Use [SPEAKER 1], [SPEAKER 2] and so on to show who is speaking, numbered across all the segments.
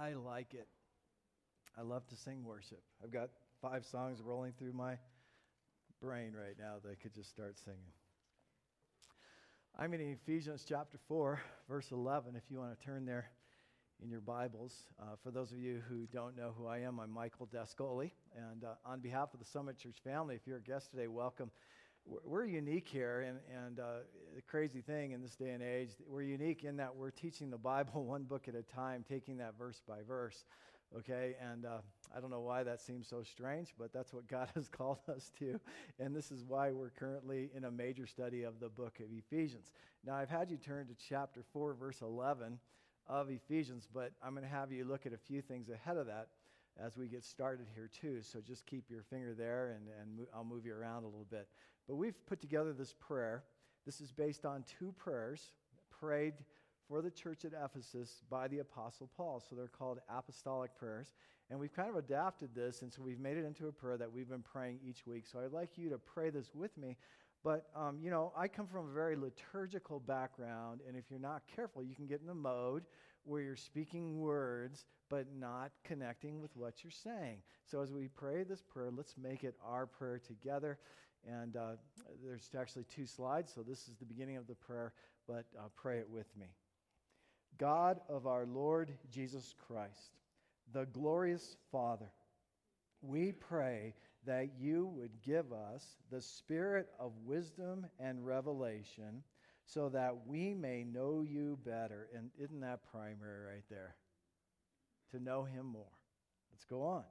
[SPEAKER 1] I like it. I love to sing worship. I've got five songs rolling through my brain right now that I could just start singing. I'm in Ephesians chapter 4, verse 11, if you want to turn there in your Bibles. Uh, for those of you who don't know who I am, I'm Michael Descoli. And uh, on behalf of the Summit Church family, if you're a guest today, welcome. We're, unique here, and, and uh, the crazy thing in this day and age, we're unique in that we're teaching the Bible one book at a time, taking that verse by verse okay? And uh, I don't know why that seems so strange, but that's what God has called us to. And this is why we're currently in a major study of the book of Ephesians. Now, I've had you turn to chapter 4, verse 11 of Ephesians, but I'm going to have you look at a few things ahead of that as we get started here, too. So just keep your finger there, and, and I'll move you around a little bit. But we've put together this prayer. This is based on two prayers prayed for the church at Ephesus by the Apostle Paul. So they're called apostolic prayers. And we've kind of adapted this, and so we've made it into a prayer that we've been praying each week. So I'd like you to pray this with me. But, um, you know, I come from a very liturgical background, and if you're not careful, you can get in the mode where you're speaking words but not connecting with what you're saying. So as we pray this prayer, let's make it our prayer together. And uh, there's actually two slides, so this is the beginning of the prayer, but uh, pray it with me. God of our Lord Jesus Christ, the glorious Father, we pray that you would give us the spirit of wisdom and revelation so that we may know you better. And isn't that primary right there? To know him more. Let's go on.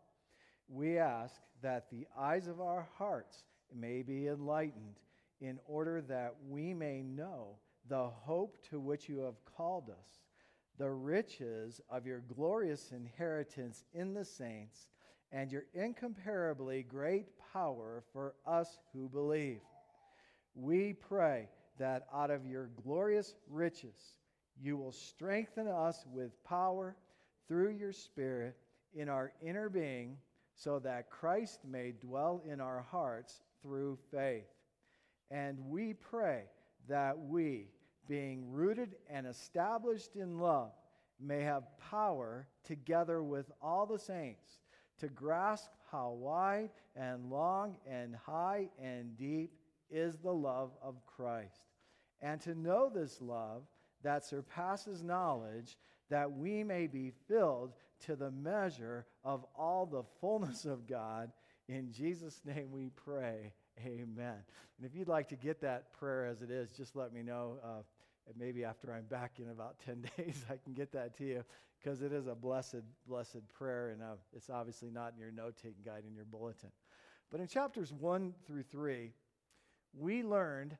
[SPEAKER 1] We ask that the eyes of our hearts may be enlightened in order that we may know the hope to which you have called us the riches of your glorious inheritance in the saints and your incomparably great power for us who believe. We pray that out of your glorious riches you will strengthen us with power through your Spirit in our inner being, so that Christ may dwell in our hearts through faith. And we pray that we, being rooted and established in love, may have power together with all the saints to grasp how wide and long and high and deep is the love of Christ, and to know this love that surpasses knowledge, that we may be filled to the measure of all the fullness of God. In Jesus' name we pray. Amen. And if you'd like to get that prayer as it is, just let me know. Uh, maybe after I'm back in about 10 days, I can get that to you because it is a blessed, blessed prayer, and uh, it's obviously not in your note taking guide in your bulletin. But in chapters 1 through 3, we learned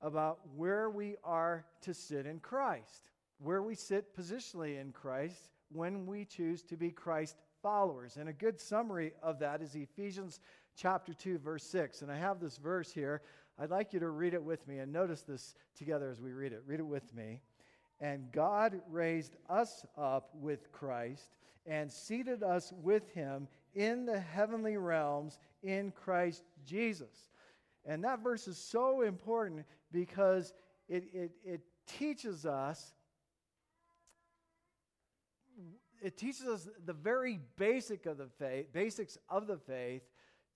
[SPEAKER 1] about where we are to sit in Christ, where we sit positionally in Christ when we choose to be Christ followers. And a good summary of that is Ephesians chapter 2, verse 6. And I have this verse here. I'd like you to read it with me and notice this together as we read it. Read it with me. And God raised us up with Christ and seated us with him in the heavenly realms in Christ Jesus. And that verse is so important because it, it, it teaches us it teaches us the very basic of the faith, basics of the faith,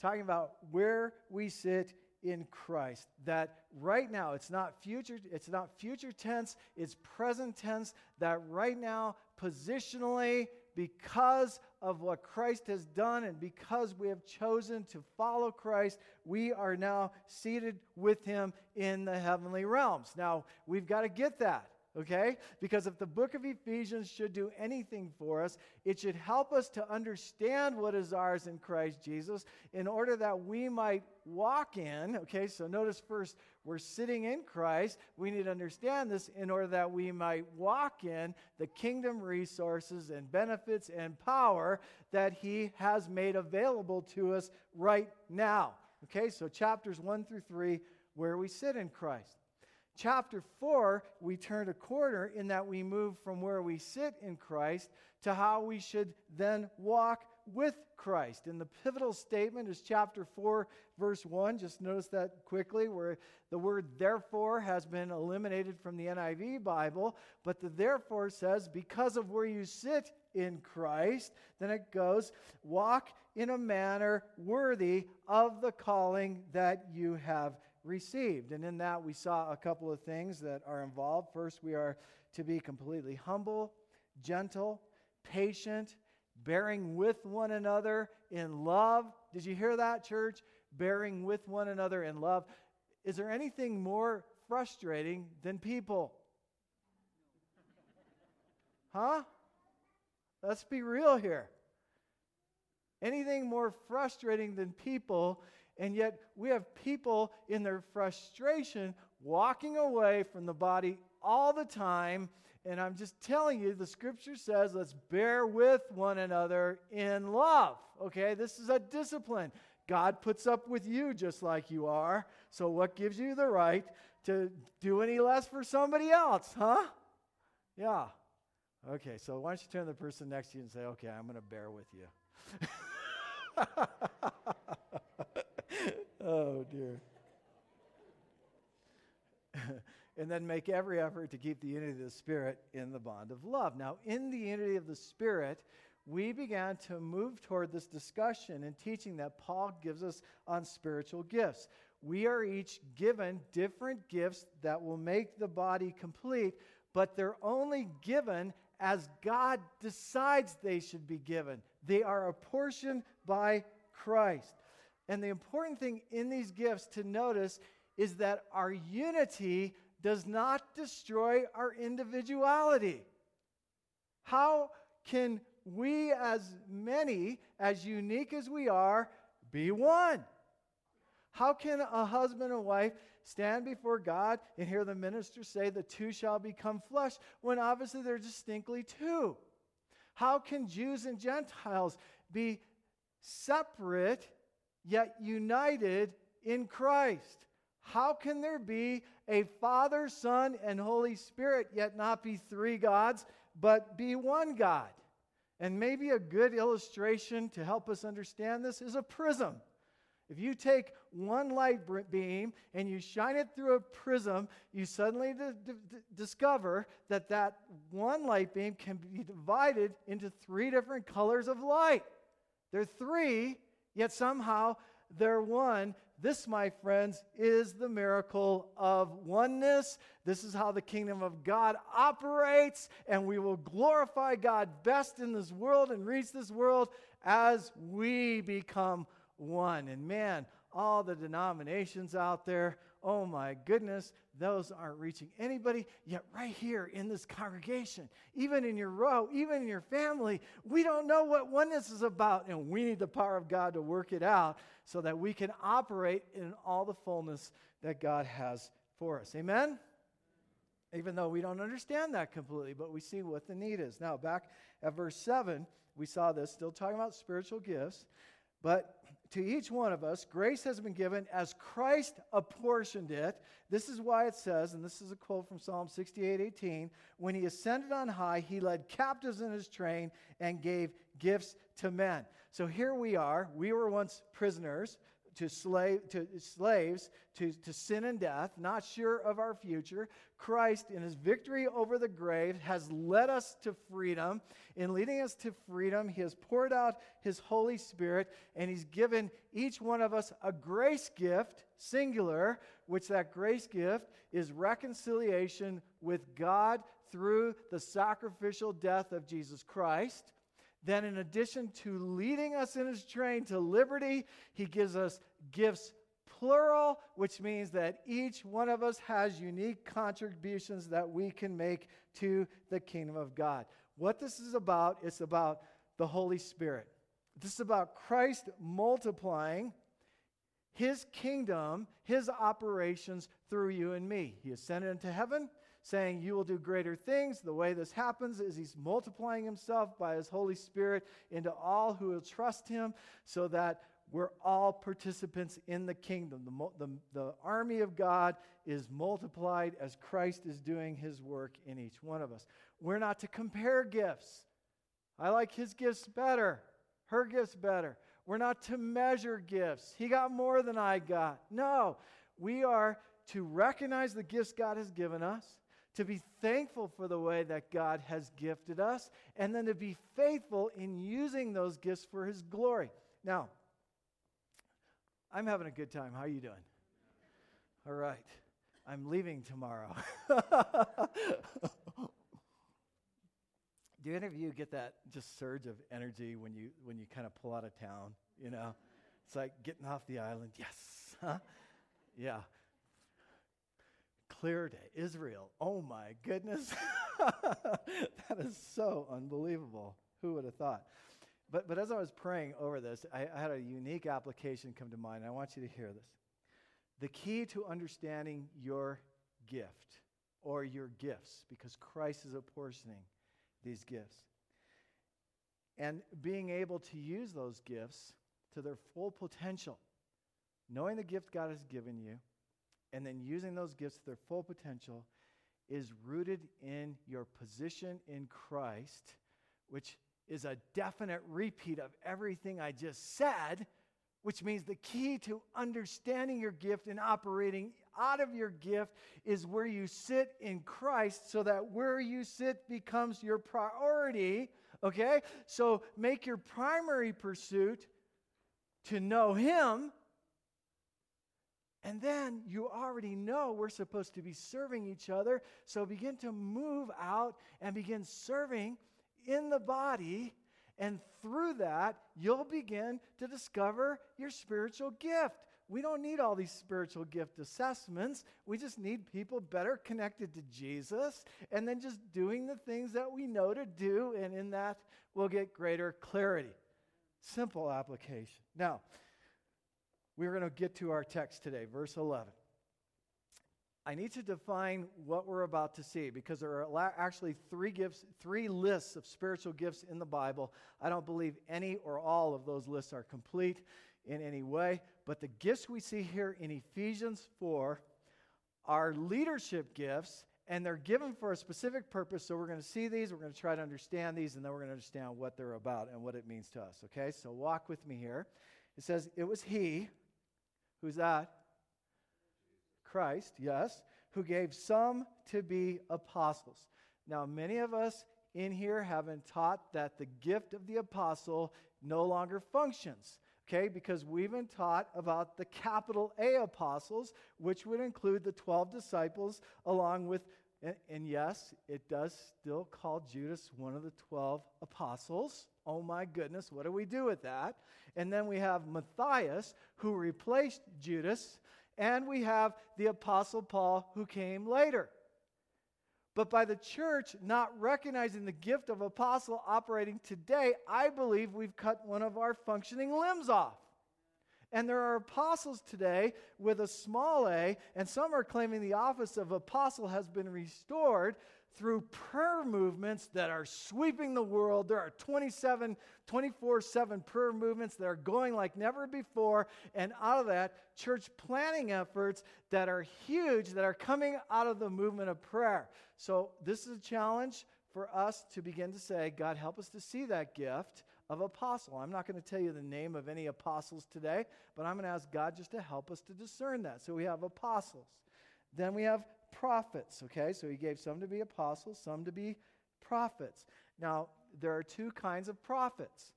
[SPEAKER 1] talking about where we sit in Christ. That right now, it's not future, it's not future tense, it's present tense. That right now, positionally, because of what Christ has done and because we have chosen to follow Christ, we are now seated with him in the heavenly realms. Now, we've got to get that okay? Because if the book of Ephesians should do anything for us, it should help us to understand what is ours in Christ Jesus in order that we might walk in, okay? So notice first, we're sitting in Christ. We need to understand this in order that we might walk in the kingdom resources and benefits and power that He has made available to us right now. Okay, so chapters 1 through 3, where we sit in Christ. Chapter 4, we turn a corner in that we move from where we sit in Christ to how we should then walk with Christ. And the pivotal statement is chapter 4, verse 1. Just notice that quickly, where the word therefore has been eliminated from the NIV Bible. But the therefore says, because of where you sit in Christ, then it goes, walk in a manner worthy of the calling that you have received. And in that, we saw a couple of things that are involved. First, we are to be completely humble, gentle, patient, bearing with one another in love. Did you hear that, church? Bearing with one another in love. Is there anything more frustrating than people? Huh? Let's be real here. Anything more frustrating than people, and yet we have people in their frustration walking away from the body all the time. And I'm just telling you, the scripture says, let's bear with one another in love. Okay, this is a discipline. God puts up with you just like you are. So, what gives you the right to do any less for somebody else, huh? Yeah. Okay, so why don't you turn to the person next to you and say, okay, I'm going to bear with you. oh, dear. and then make every effort to keep the unity of the Spirit in the bond of love. Now, in the unity of the Spirit, we began to move toward this discussion and teaching that Paul gives us on spiritual gifts. We are each given different gifts that will make the body complete, but they're only given as God decides they should be given. They are apportioned by Christ. And the important thing in these gifts to notice is that our unity does not destroy our individuality. How can we, as many, as unique as we are, be one? How can a husband and wife stand before God and hear the minister say the two shall become flesh when obviously they're distinctly two? How can Jews and Gentiles be separate yet united in Christ? How can there be a Father, Son, and Holy Spirit yet not be three gods, but be one God? And maybe a good illustration to help us understand this is a prism. If you take one light beam and you shine it through a prism, you suddenly d- d- discover that that one light beam can be divided into three different colors of light. They're three, yet somehow they're one. This, my friends, is the miracle of oneness. This is how the kingdom of God operates, and we will glorify God best in this world and reach this world as we become one. And man, all the denominations out there, oh my goodness, those aren't reaching anybody. Yet, right here in this congregation, even in your row, even in your family, we don't know what oneness is about. And we need the power of God to work it out so that we can operate in all the fullness that God has for us. Amen? Even though we don't understand that completely, but we see what the need is. Now, back at verse 7, we saw this, still talking about spiritual gifts. But to each one of us, grace has been given as Christ apportioned it. This is why it says, and this is a quote from Psalm 68 18, when he ascended on high, he led captives in his train and gave gifts to men. So here we are. We were once prisoners to, slave, to slaves to, to sin and death, not sure of our future. Christ, in his victory over the grave, has led us to freedom. In leading us to freedom, he has poured out his Holy Spirit, and he's given each one of us a grace gift, singular, which that grace gift is reconciliation with God through the sacrificial death of Jesus Christ. Then, in addition to leading us in his train to liberty, he gives us gifts plural, which means that each one of us has unique contributions that we can make to the kingdom of God. What this is about, it's about the Holy Spirit. This is about Christ multiplying his kingdom, his operations through you and me. He ascended into heaven saying, You will do greater things. The way this happens is he's multiplying himself by his Holy Spirit into all who will trust him so that we're all participants in the kingdom. The, the, the army of God is multiplied as Christ is doing his work in each one of us. We're not to compare gifts. I like his gifts better. her gift's better. We're not to measure gifts. He got more than I got. No, we are to recognize the gifts God has given us, to be thankful for the way that God has gifted us, and then to be faithful in using those gifts for His glory. Now, I'm having a good time. How are you doing? All right. I'm leaving tomorrow. Do any of you get that just surge of energy when you when you kind of pull out of town? You know, it's like getting off the island. Yes, huh? yeah. Clear to Israel. Oh my goodness, that is so unbelievable. Who would have thought? But but as I was praying over this, I, I had a unique application come to mind. I want you to hear this. The key to understanding your gift or your gifts, because Christ is apportioning these gifts. And being able to use those gifts to their full potential, knowing the gift God has given you, and then using those gifts to their full potential is rooted in your position in Christ, which is a definite repeat of everything I just said, which means the key to understanding your gift and operating out of your gift is where you sit in Christ so that where you sit becomes your priority. Okay? So make your primary pursuit to know Him. And then you already know we're supposed to be serving each other. So begin to move out and begin serving in the body. And through that, you'll begin to discover your spiritual gift. We don't need all these spiritual gift assessments. We just need people better connected to Jesus and then just doing the things that we know to do. And in that, we'll get greater clarity. Simple application. Now, we're going to get to our text today, verse 11. I need to define what we're about to see because there are actually three gifts, three lists of spiritual gifts in the Bible. I don't believe any or all of those lists are complete in any way. But the gifts we see here in Ephesians 4 are leadership gifts, and they're given for a specific purpose. So we're going to see these, we're going to try to understand these, and then we're going to understand what they're about and what it means to us. Okay, so walk with me here. It says, It was He, who's that? Christ, yes, who gave some to be apostles. Now, many of us in here have been taught that the gift of the apostle no longer functions okay? Because we've been taught about the capital A apostles, which would include the 12 disciples, along with, and, and, yes, it does still call Judas one of the 12 apostles. Oh my goodness, what do we do with that? And then we have Matthias, who replaced Judas, and we have the apostle Paul, who came later. But by the church not recognizing the gift of apostle operating today, I believe we've cut one of our functioning limbs off. And there are apostles today with a small a, and some are claiming the office of apostle has been restored through prayer movements that are sweeping the world. There are 27, 24 7 prayer movements that are going like never before. And out of that, church planning efforts that are huge that are coming out of the movement of prayer. So, this is a challenge for us to begin to say, God, help us to see that gift of apostle. I'm not going to tell you the name of any apostles today, but I'm going to ask God just to help us to discern that. So, we have apostles. Then we have prophets, okay? So he gave some to be apostles, some to be prophets. Now, there are two kinds of prophets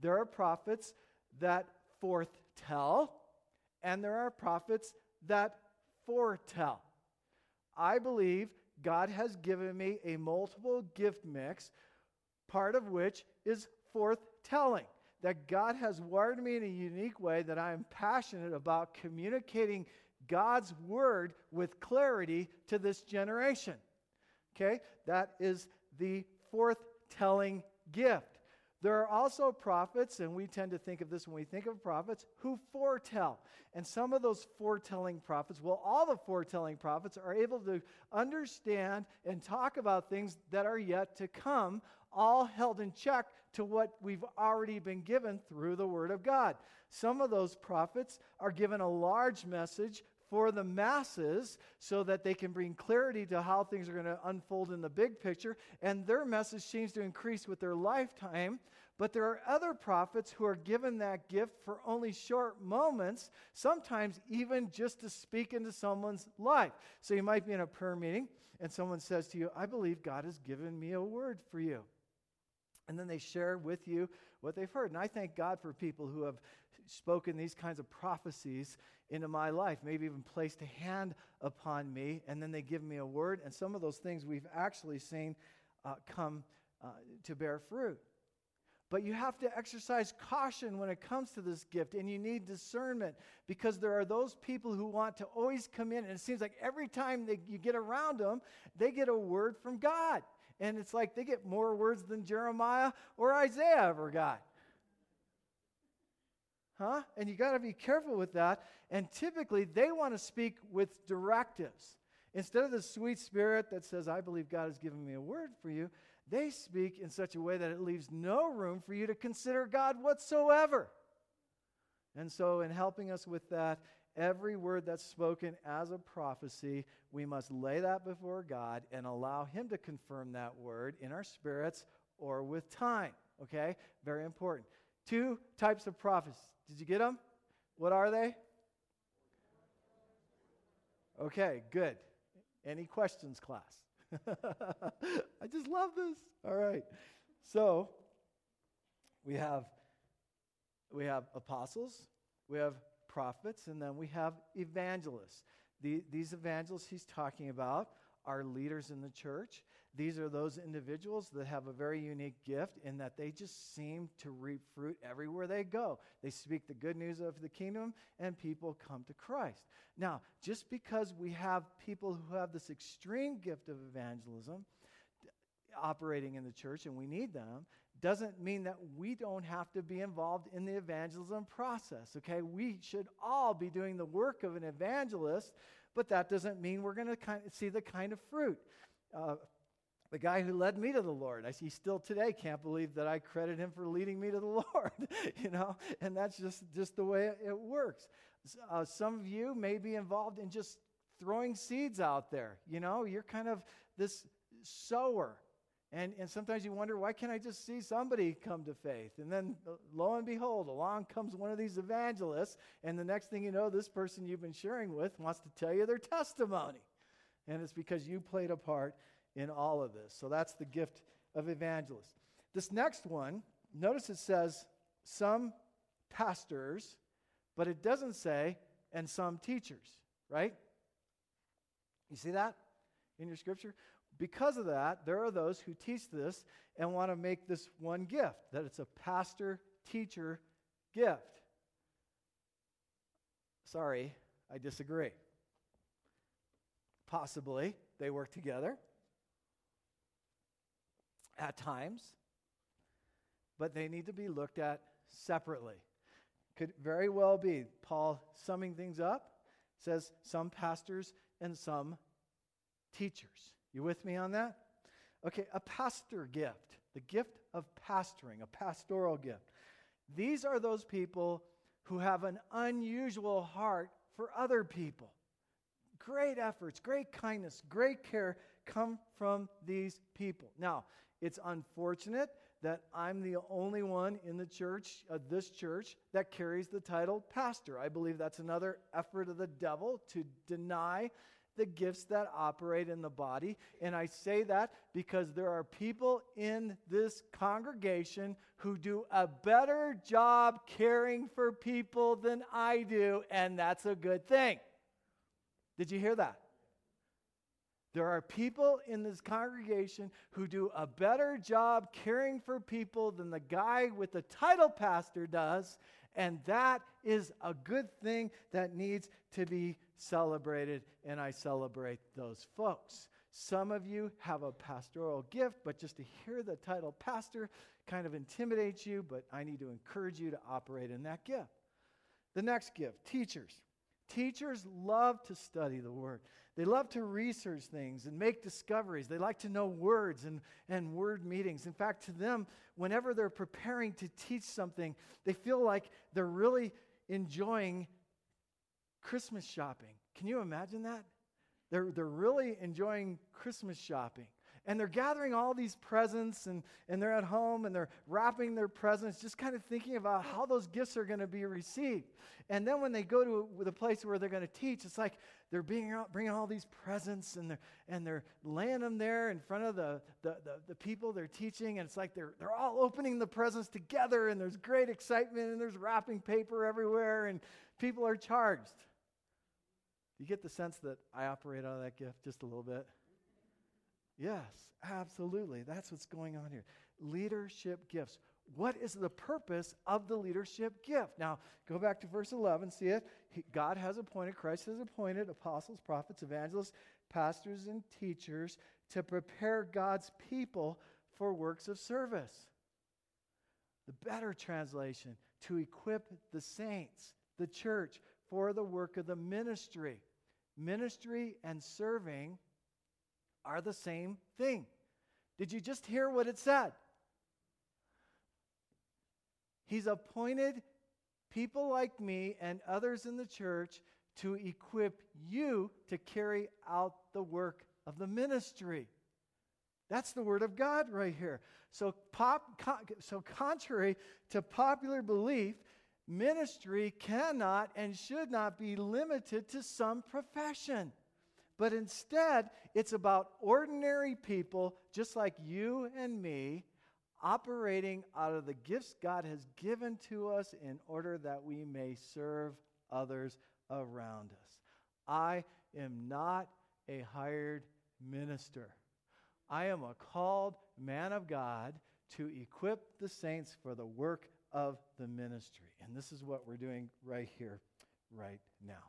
[SPEAKER 1] there are prophets that forthtell, and there are prophets that foretell. I believe God has given me a multiple gift mix, part of which is forthtelling. That God has wired me in a unique way that I am passionate about communicating God's word with clarity to this generation. Okay? That is the forthtelling gift. There are also prophets, and we tend to think of this when we think of prophets, who foretell. And some of those foretelling prophets, well, all the foretelling prophets are able to understand and talk about things that are yet to come, all held in check to what we've already been given through the Word of God. Some of those prophets are given a large message for the masses so that they can bring clarity to how things are going to unfold in the big picture. And their message seems to increase with their lifetime. But there are other prophets who are given that gift for only short moments, sometimes even just to speak into someone's life. So you might be in a prayer meeting and someone says to you, I believe God has given me a word for you. And then they share with you what they've heard. And I thank God for people who have spoken these kinds of prophecies into my life, maybe even placed a hand upon me, and then they give me a word. And some of those things we've actually seen uh, come uh, to bear fruit. But you have to exercise caution when it comes to this gift, and you need discernment because there are those people who want to always come in, and it seems like every time they, you get around them, they get a word from God. And it's like they get more words than Jeremiah or Isaiah ever got. Huh? And you got to be careful with that. And typically, they want to speak with directives. Instead of the sweet spirit that says, I believe God has given me a word for you, they speak in such a way that it leaves no room for you to consider God whatsoever. And so, in helping us with that, every word that's spoken as a prophecy, we must lay that before God and allow Him to confirm that word in our spirits or with time. Okay? Very important. Two types of prophets. Did you get them? What are they? Okay, good. Any questions, class? I just love this. All right. So we have we have apostles, we have prophets, and then we have evangelists. The, these evangelists he's talking about are leaders in the church. These are those individuals that have a very unique gift in that they just seem to reap fruit everywhere they go. They speak the good news of the kingdom and people come to Christ. Now, just because we have people who have this extreme gift of evangelism operating in the church and we need them, doesn't mean that we don't have to be involved in the evangelism process, okay? We should all be doing the work of an evangelist, but that doesn't mean we're going to kind of see the kind of fruit. Uh, the guy who led me to the Lord. I, he still today can't believe that I credit him for leading me to the Lord, you know, and that's just, just the way it works. Uh, some of you may be involved in just throwing seeds out there, you know, you're kind of this sower. And, and sometimes you wonder, why can't I just see somebody come to faith? And then uh, lo and behold, along comes one of these evangelists, and the next thing you know, this person you've been sharing with wants to tell you their testimony. And it's because you played a part in all of this. So that's the gift of evangelist. This next one, notice it says some pastors, but it doesn't say and some teachers, right? You see that in your scripture? Because of that, there are those who teach this and want to make this one gift that it's a pastor teacher gift. Sorry, I disagree. Possibly they work together at times, but they need to be looked at separately. Could very well be Paul summing things up says some pastors and some teachers. You with me on that? Okay, a pastor gift, the gift of pastoring, a pastoral gift. These are those people who have an unusual heart for other people. Great efforts, great kindness, great care come from these people. Now, it's unfortunate that I'm the only one in the church, uh, this church, that carries the title pastor. I believe that's another effort of the devil to deny the gifts that operate in the body. And I say that because there are people in this congregation who do a better job caring for people than I do, and that's a good thing. Did you hear that? There are people in this congregation who do a better job caring for people than the guy with the title pastor does, and that is a good thing that needs to be celebrated, and I celebrate those folks. Some of you have a pastoral gift, but just to hear the title pastor kind of intimidates you, but I need to encourage you to operate in that gift. The next gift, teachers. Teachers love to study the Word. They love to research things and make discoveries. They like to know words and, and word meetings. In fact, to them, whenever they're preparing to teach something, they feel like they're really enjoying Christmas shopping. Can you imagine that? They're, they're really enjoying Christmas shopping. And they're gathering all these presents and, and they're at home and they're wrapping their presents, just kind of thinking about how those gifts are going to be received. And then when they go to the place where they're going to teach, it's like they're being out, bringing all these presents and they're, and they're laying them there in front of the, the, the, the people they're teaching. And it's like they're, they're all opening the presents together and there's great excitement and there's wrapping paper everywhere and people are charged. You get the sense that I operate out of that gift just a little bit? Yes, absolutely. That's what's going on here. Leadership gifts. What is the purpose of the leadership gift? Now, go back to verse 11, see it. He, God has appointed, Christ has appointed apostles, prophets, evangelists, pastors, and teachers to prepare God's people for works of service. The better translation, to equip the saints, the church, for the work of the ministry. Ministry and serving are the same thing. Did you just hear what it said? He's appointed people like me and others in the church to equip you to carry out the work of the ministry. That's the word of God right here. So, pop, so contrary to popular belief, ministry cannot and should not be limited to some profession. But instead, it's about ordinary people just like you and me operating out of the gifts God has given to us in order that we may serve others around us. I am not a hired minister. I am a called man of God to equip the saints for the work of the ministry. And this is what we're doing right here, right now.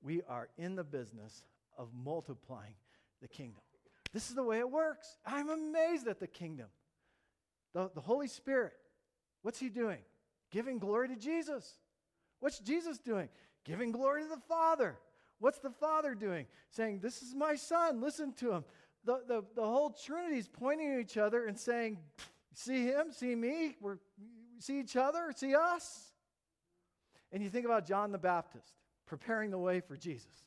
[SPEAKER 1] We are in the business of multiplying the kingdom. This is the way it works. I'm amazed at the kingdom. The, the Holy Spirit, what's he doing? Giving glory to Jesus. What's Jesus doing? Giving glory to the Father. What's the Father doing? Saying, This is my Son, listen to him. The, the, the whole Trinity is pointing at each other and saying, See him, see me, we're, see each other, see us. And you think about John the Baptist preparing the way for Jesus,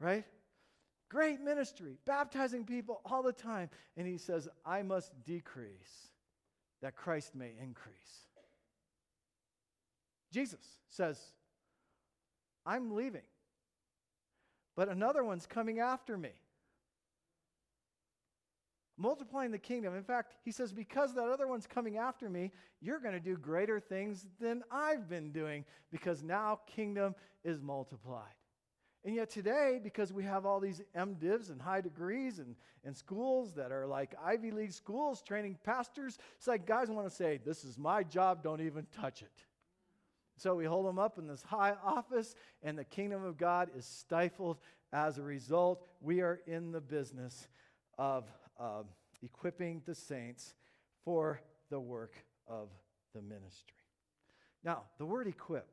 [SPEAKER 1] right? Great ministry, baptizing people all the time. And he says, I must decrease that Christ may increase. Jesus says, I'm leaving, but another one's coming after me multiplying the kingdom. In fact, he says, because that other one's coming after me, you're going to do greater things than I've been doing because now kingdom is multiplied. And yet today, because we have all these MDivs and high degrees and, and schools that are like Ivy League schools training pastors, it's like guys want to say, This is my job, don't even touch it. So we hold them up in this high office, and the kingdom of God is stifled. As a result, we are in the business of uh, equipping the saints for the work of the ministry. Now, the word equip,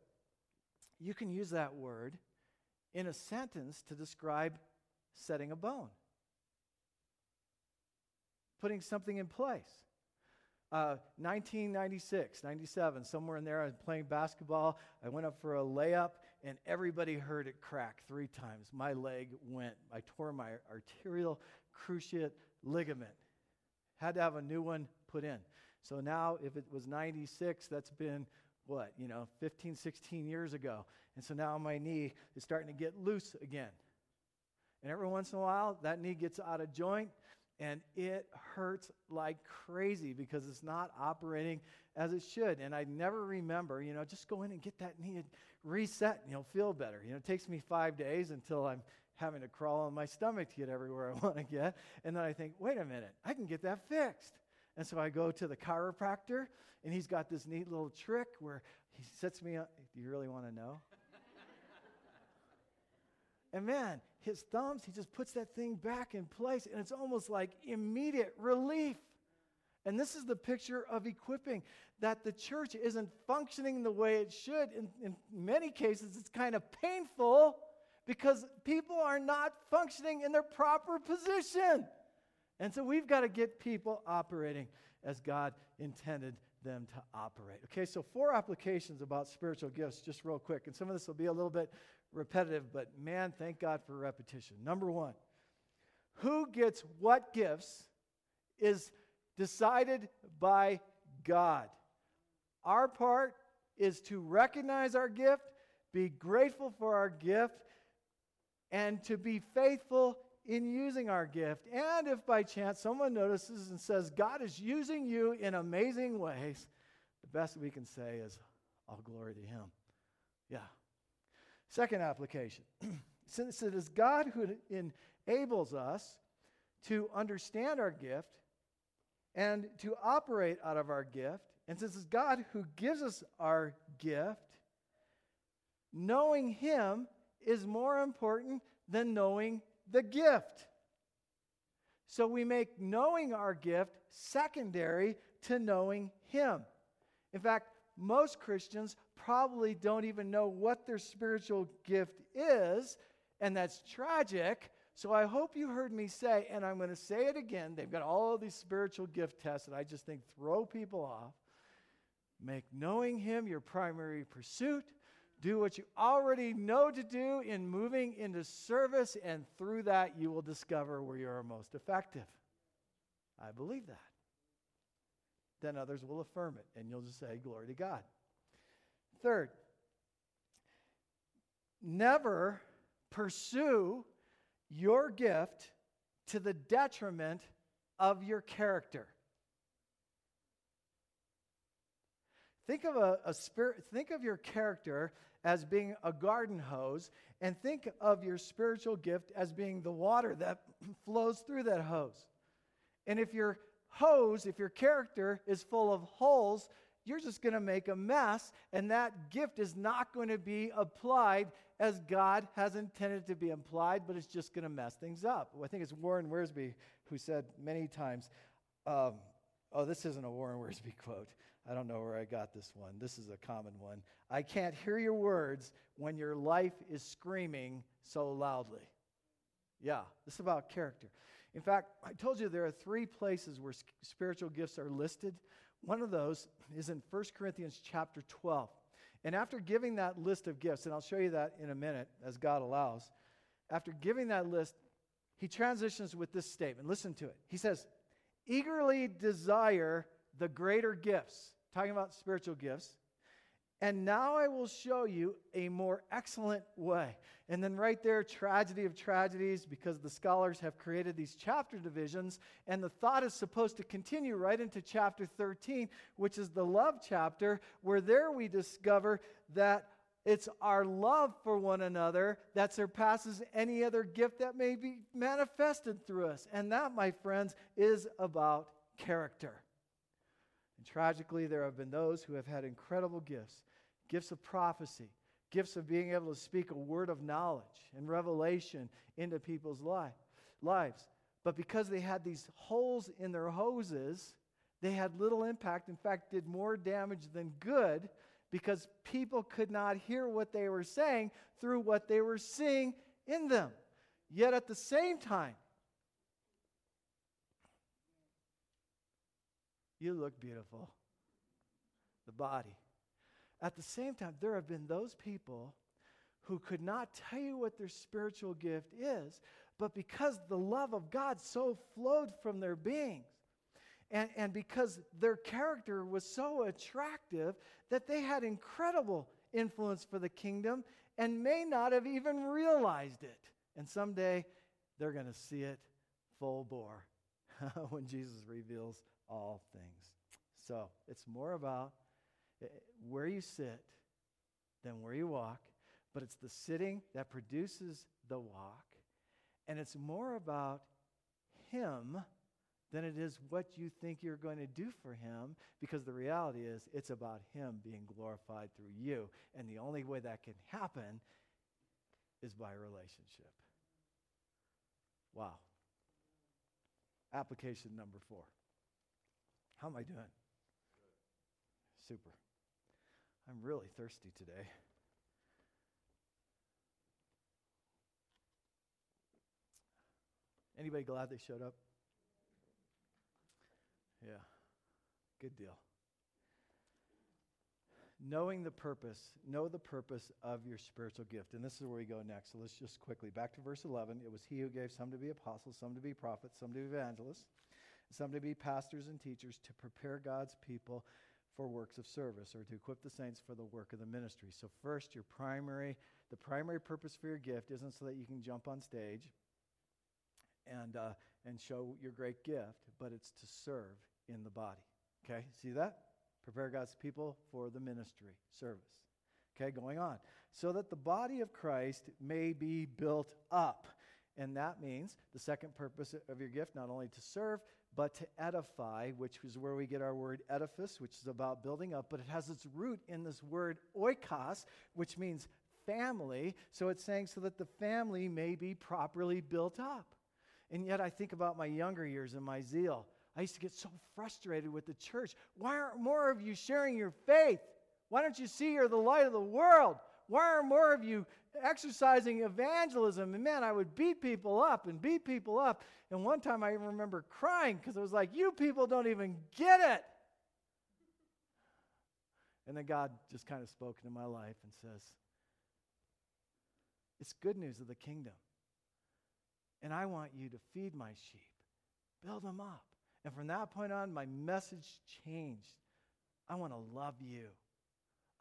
[SPEAKER 1] you can use that word in a sentence to describe setting a bone, putting something in place. Uh, 1996, 97, somewhere in there, I was playing basketball. I went up for a layup, and everybody heard it crack three times. My leg went, I tore my anterior cruciate ligament. Had to have a new one put in. So now, if it was 96, that's been what, you know, 15, 16 years ago. And so now my knee is starting to get loose again. And every once in a while, that knee gets out of joint and it hurts like crazy because it's not operating as it should. And I never remember, you know, just go in and get that knee reset and you'll feel better. You know, it takes me five days until I'm having to crawl on my stomach to get everywhere I want to get. And then I think, wait a minute, I can get that fixed. And so I go to the chiropractor, and he's got this neat little trick where he sets me up. Do you really want to know? and man, his thumbs, he just puts that thing back in place, and it's almost like immediate relief. And this is the picture of equipping that the church isn't functioning the way it should. In, in many cases, it's kind of painful because people are not functioning in their proper position. And so we've got to get people operating as God intended them to operate. Okay, so four applications about spiritual gifts, just real quick. And some of this will be a little bit repetitive, but man, thank God for repetition. Number one, who gets what gifts is decided by God. Our part is to recognize our gift, be grateful for our gift, and to be faithful in using our gift. And if by chance someone notices and says, God is using you in amazing ways, the best we can say is, All glory to Him. Yeah. Second application since it is God who enables us to understand our gift and to operate out of our gift, and since it's God who gives us our gift, knowing Him is more important than knowing the gift. So we make knowing our gift secondary to knowing Him. In fact, most Christians probably don't even know what their spiritual gift is, and that's tragic. So I hope you heard me say, and I'm going to say it again. They've got all these spiritual gift tests that I just think throw people off. Make knowing Him your primary pursuit. Do what you already know to do in moving into service, and through that, you will discover where you are most effective. I believe that. Then others will affirm it, and you'll just say, Glory to God. Third, never pursue your gift to the detriment of your character. Think of a, a, spirit, think of your character as being a garden hose, and think of your spiritual gift as being the water that flows through that hose. And if your hose, if your character is full of holes, you're just going to make a mess, and that gift is not going to be applied as God has intended to be applied, but it's just going to mess things up. I think it's Warren Wiersbe who said many times, um, oh, this isn't a Warren Wiersbe quote. I don't know where I got this one. This is a common one. I can't hear your words when your life is screaming so loudly. Yeah, this is about character. In fact, I told you there are three places where spiritual gifts are listed. One of those is in 1 Corinthians chapter 12. And after giving that list of gifts, and I'll show you that in a minute as God allows, after giving that list, he transitions with this statement. Listen to it. He says, eagerly desire the greater gifts talking about spiritual gifts. And now I will show you a more excellent way. And then, right there, tragedy of tragedies, because the scholars have created these chapter divisions. And the thought is supposed to continue right into chapter 13, which is the love chapter, where there we discover that it's our love for one another that surpasses any other gift that may be manifested through us. And that, my friends, is about character. And tragically, there have been those who have had incredible gifts gifts of prophecy, gifts of being able to speak a word of knowledge and revelation into people's li- lives. But because they had these holes in their hoses, they had little impact. In fact, did more damage than good because people could not hear what they were saying through what they were seeing in them. Yet at the same time, You look beautiful. The body. At the same time, there have been those people who could not tell you what their spiritual gift is, but because the love of God so flowed from their beings, and, and because their character was so attractive that they had incredible influence for the kingdom and may not have even realized it. And someday they're going to see it full bore when Jesus reveals all things. So it's more about eh, where you sit than where you walk, but it's the sitting that produces the walk. And it's more about Him than it is what you think you're going to do for Him, because the reality is it's about Him being glorified through you. And the only way that can happen is by relationship. Wow. Application number four. How am I doing? Super. I'm really thirsty today. Anybody glad they showed up? Yeah. Good deal. knowing the purpose, know the purpose of your spiritual gift. And this is where we go next. So let's just quickly back to verse 11. It was he who gave some to be apostles, some to be prophets, some to be evangelists, some to be pastors and teachers to prepare God's people for works of service or to equip the saints for the work of the ministry. So first, your primary the primary purpose for your gift isn't so that you can jump on stage and uh, and show your great gift, but it's to serve in the body. Okay? See that? Prepare God's people for the ministry, service. Okay, going on. So that the body of Christ may be built up. And that means the second purpose of your gift, not only to serve, but to edify, which is where we get our word edifice, which is about building up, but it has its root in this word oikos, which means family. So it's saying so that the family may be properly built up. And yet I think about my younger years and my zeal. I used to get so frustrated with the church. Why aren't more of you sharing your faith? Why don't you see you're the light of the world? Why aren't more of you exercising evangelism? And man, I would beat people up and beat people up. And one time I even remember crying because it was like, you people don't even get it. And then God just kind of spoke into my life and says, It's good news of the kingdom. And I want you to feed my sheep, build them up. And from that point on, my message changed. I want to love you.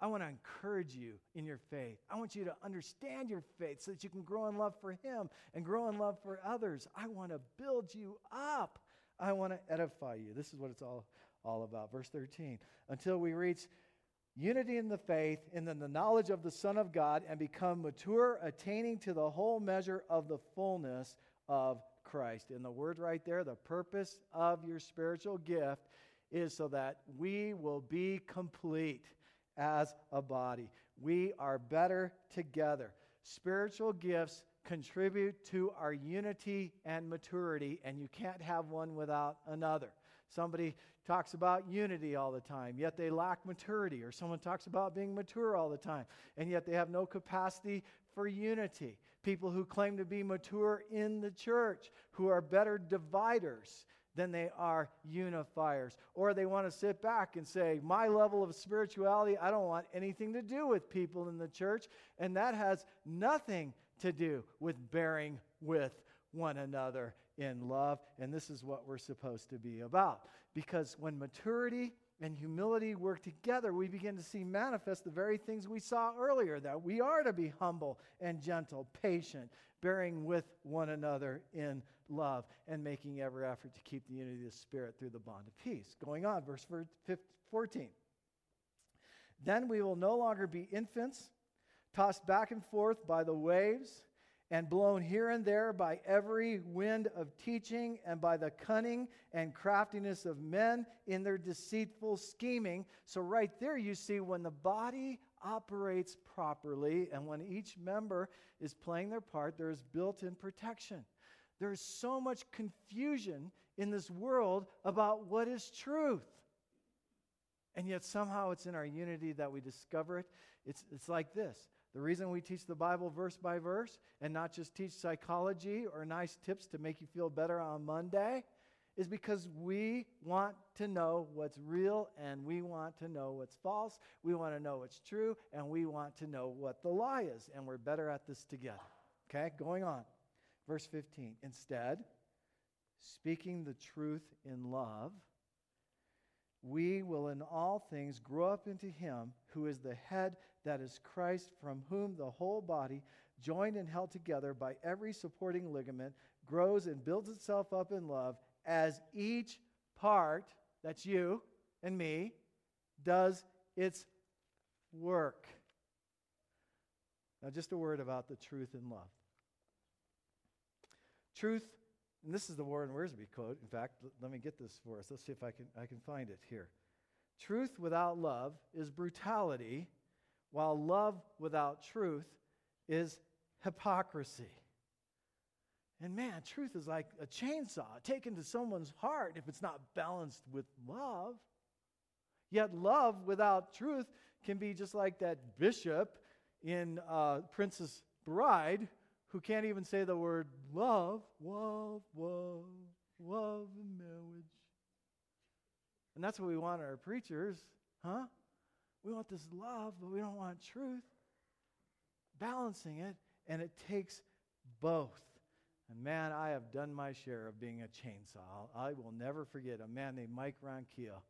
[SPEAKER 1] I want to encourage you in your faith. I want you to understand your faith so that you can grow in love for Him and grow in love for others. I want to build you up. I want to edify you. This is what it's all, all about. Verse 13. Until we reach unity in the faith and in the knowledge of the Son of God and become mature, attaining to the whole measure of the fullness of Christ. And the word right there, the purpose of your spiritual gift is so that we will be complete as a body. We are better together. Spiritual gifts contribute to our unity and maturity, and you can't have one without another. Somebody talks about unity all the time, yet they lack maturity, or someone talks about being mature all the time, and yet they have no capacity for unity. People who claim to be mature in the church, who are better dividers than they are unifiers. Or they want to sit back and say, My level of spirituality, I don't want anything to do with people in the church. And that has nothing to do with bearing with one another in love. And this is what we're supposed to be about. Because when maturity and humility work together, we begin to see manifest the very things we saw earlier that we are to be humble and gentle, patient, bearing with one another in love, and making every effort to keep the unity of the Spirit through the bond of peace. Going on, verse 14. Then we will no longer be infants, tossed back and forth by the waves and blown here and there by every wind of teaching and by the cunning and craftiness of men in their deceitful scheming. So, right there, you see when the body operates properly and when each member is playing their part, there is built in protection. There's so much confusion in this world about what is truth. And yet, somehow, it's in our unity that we discover it. It's, it's like this the reason we teach the Bible verse by verse and not just teach psychology or nice tips to make you feel better on Monday is because we want to know what's real and we want to know what's false. We want to know what's true and we want to know what the lie is. And we're better at this together. Okay, going on. Verse 15. Instead, speaking the truth in love, we will in all things grow up into him who is the head that is Christ, from whom the whole body, joined and held together by every supporting ligament, grows and builds itself up in love as each part, that's you and me, does its work. Now, just a word about the truth in love. Truth, and this is the Warren Wiersbe quote. In fact, let me get this for us. Let's see if I can, I can find it here. Truth without love is brutality while love without truth is hypocrisy. And man, truth is like a chainsaw taken to someone's heart if it's not balanced with love. Yet, love without truth can be just like that bishop in uh, Princess Bride who can't even say the word love, love, love, love, marriage. And that's what we want our preachers, huh? We want this love, but we don't want truth. Balancing it, and it takes both. And man, I have done my share of being a chainsaw. I will never forget a man named Mike Ronquillo.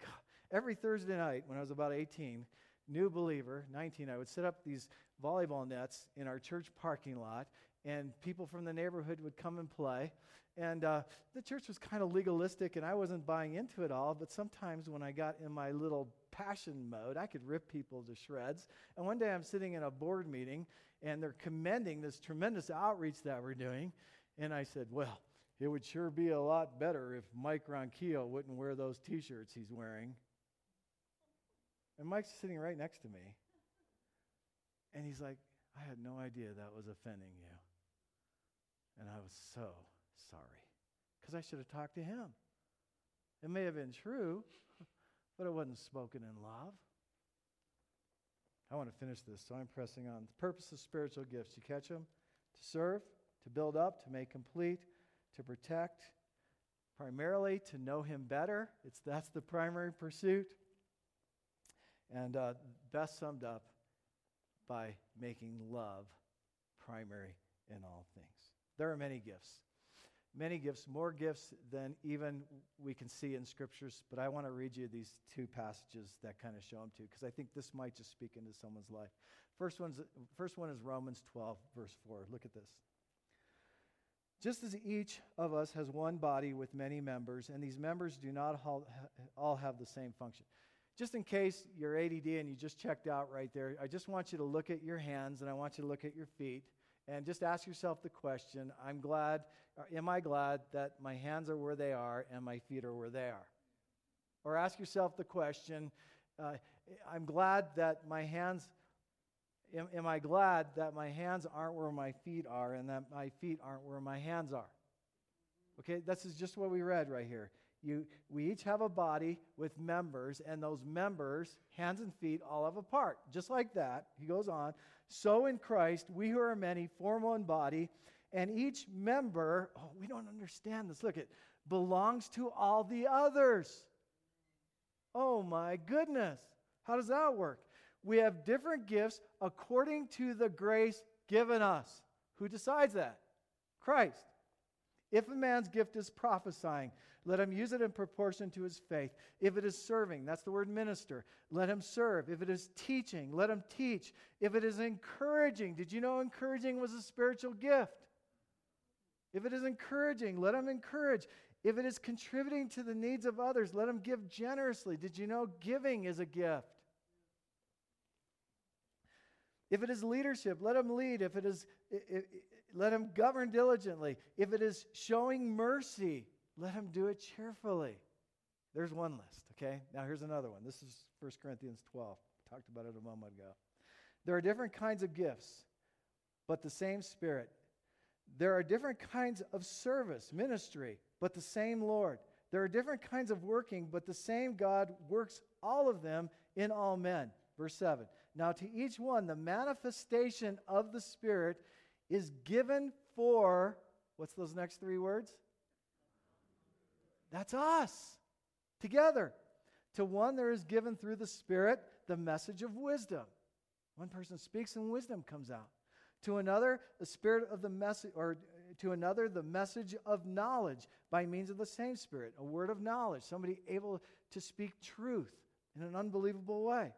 [SPEAKER 1] Every Thursday night when I was about 18, new believer, 19, I would set up these volleyball nets in our church parking lot, and people from the neighborhood would come and play. And uh, the church was kind of legalistic, and I wasn't buying into it all. But sometimes when I got in my little passion mode, I could rip people to shreds. And one day I'm sitting in a board meeting, and they're commending this tremendous outreach that we're doing. And I said, Well, it would sure be a lot better if Mike Ronquillo wouldn't wear those t shirts he's wearing. And Mike's sitting right next to me. And he's like, I had no idea that was offending you. And I was so sorry because I should have talked to him. It may have been true, but it wasn't spoken in love. I want to finish this, so I'm pressing on. The purpose of spiritual gifts, you catch them? To serve, to build up, to make complete, to protect, primarily to know Him better. It's, that's the primary pursuit. And uh, best summed up by making love primary in all things. There are many gifts. Many gifts, more gifts than even we can see in scriptures, but I want to read you these two passages that kind of show them too, because I think this might just speak into someone's life. First, one's, first one is Romans 12, verse 4. Look at this. Just as each of us has one body with many members, and these members do not all have the same function. Just in case you're ADD and you just checked out right there, I just want you to look at your hands and I want you to look at your feet and just ask yourself the question I'm glad, am I glad that my hands are where they are and my feet are where they are? Or ask yourself the question uh, I'm glad that my hands, am, am I glad that my hands aren't where my feet are and that my feet aren't where my hands are? Okay, this is just what we read right here. You, we each have a body with members, and those members, hands and feet, all have a part. Just like that, he goes on. So in Christ, we who are many form one body, and each member, oh, we don't understand this. Look, it belongs to all the others. Oh my goodness. How does that work? We have different gifts according to the grace given us. Who decides that? Christ. If a man's gift is prophesying, let him use it in proportion to his faith. If it is serving, that's the word minister, let him serve. If it is teaching, let him teach. If it is encouraging, did you know encouraging was a spiritual gift? If it is encouraging, let him encourage. If it is contributing to the needs of others, let him give generously. Did you know giving is a gift? If it is leadership, let him lead. If it is, let him govern diligently. If it is showing mercy, let him do it cheerfully. There's one list, okay? Now here's another one. This is 1 Corinthians 12. Talked about it a moment ago. There are different kinds of gifts, but the same Spirit. There are different kinds of service, ministry, but the same Lord. There are different kinds of working, but the same God works all of them in all men. Verse 7. Now, to each one, the manifestation of the Spirit is given for, what's those next three words? That's us together. To one, there is given through the Spirit the message of wisdom. One person speaks and wisdom comes out. To another, the spirit of the message, or to another, the message of knowledge by means of the same Spirit, a word of knowledge, somebody able to speak truth in an unbelievable way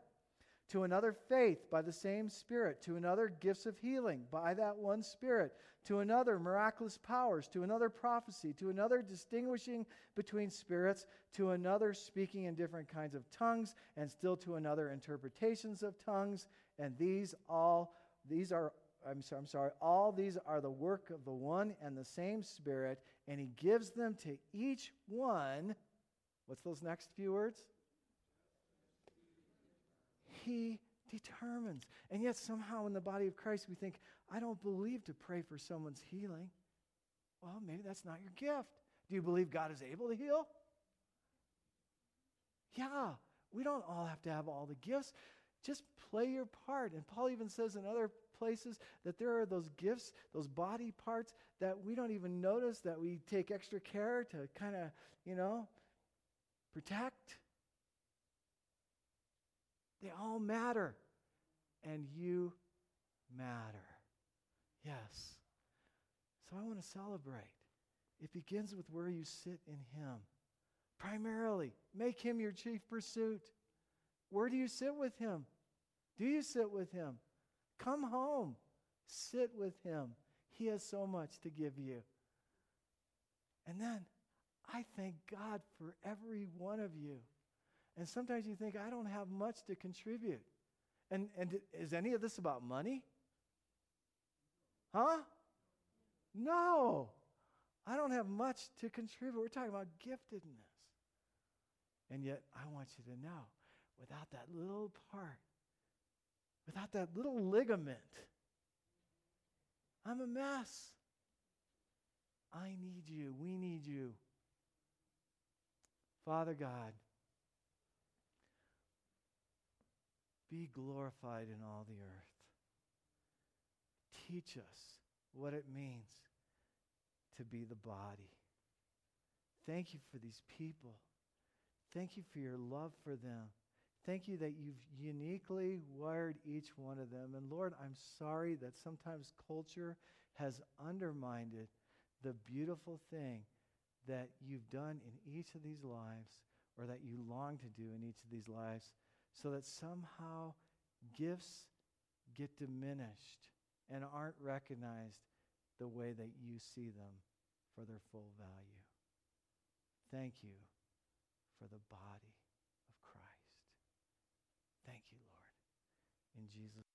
[SPEAKER 1] to another faith by the same Spirit, to another gifts of healing by that one Spirit, to another miraculous powers, to another prophecy, to another distinguishing between spirits, to another speaking in different kinds of tongues, and still to another interpretations of tongues. And these all, these are, I'm sorry, I'm sorry, all these are the work of the one and the same Spirit, and He gives them to each one. What's those next few words? He determines. And yet, somehow in the body of Christ, we think, I don't believe to pray for someone's healing. Well, maybe that's not your gift. Do you believe God is able to heal? Yeah, we don't all have to have all the gifts. Just play your part. And Paul even says in other places that there are those gifts, those body parts that we don't even notice, that we take extra care to kind of, you know, protect. They all matter. And you matter. Yes. So I want to celebrate. It begins with where you sit in Him. Primarily, make Him your chief pursuit. Where do you sit with Him? Do you sit with Him? Come home. Sit with Him. He has so much to give you. And then I thank God for every one of you. And sometimes you think, I don't have much to contribute. And, and is any of this about money? Huh? No. I don't have much to contribute. We're talking about giftedness. And yet, I want you to know without that little part, without that little ligament, I'm a mess. I need you. We need you. Father God, be glorified in all the earth. Teach us what it means to be the body. Thank you for these people. Thank you for your love for them. Thank you that you've uniquely wired each one of them. And Lord, I'm sorry that sometimes culture has undermined it, the beautiful thing that you've done in each of these lives or that you long to do in each of these lives so that somehow gifts get diminished and aren't recognized the way that you see them for their full value. Thank you for the body of Christ. Thank you, Lord. In Jesus'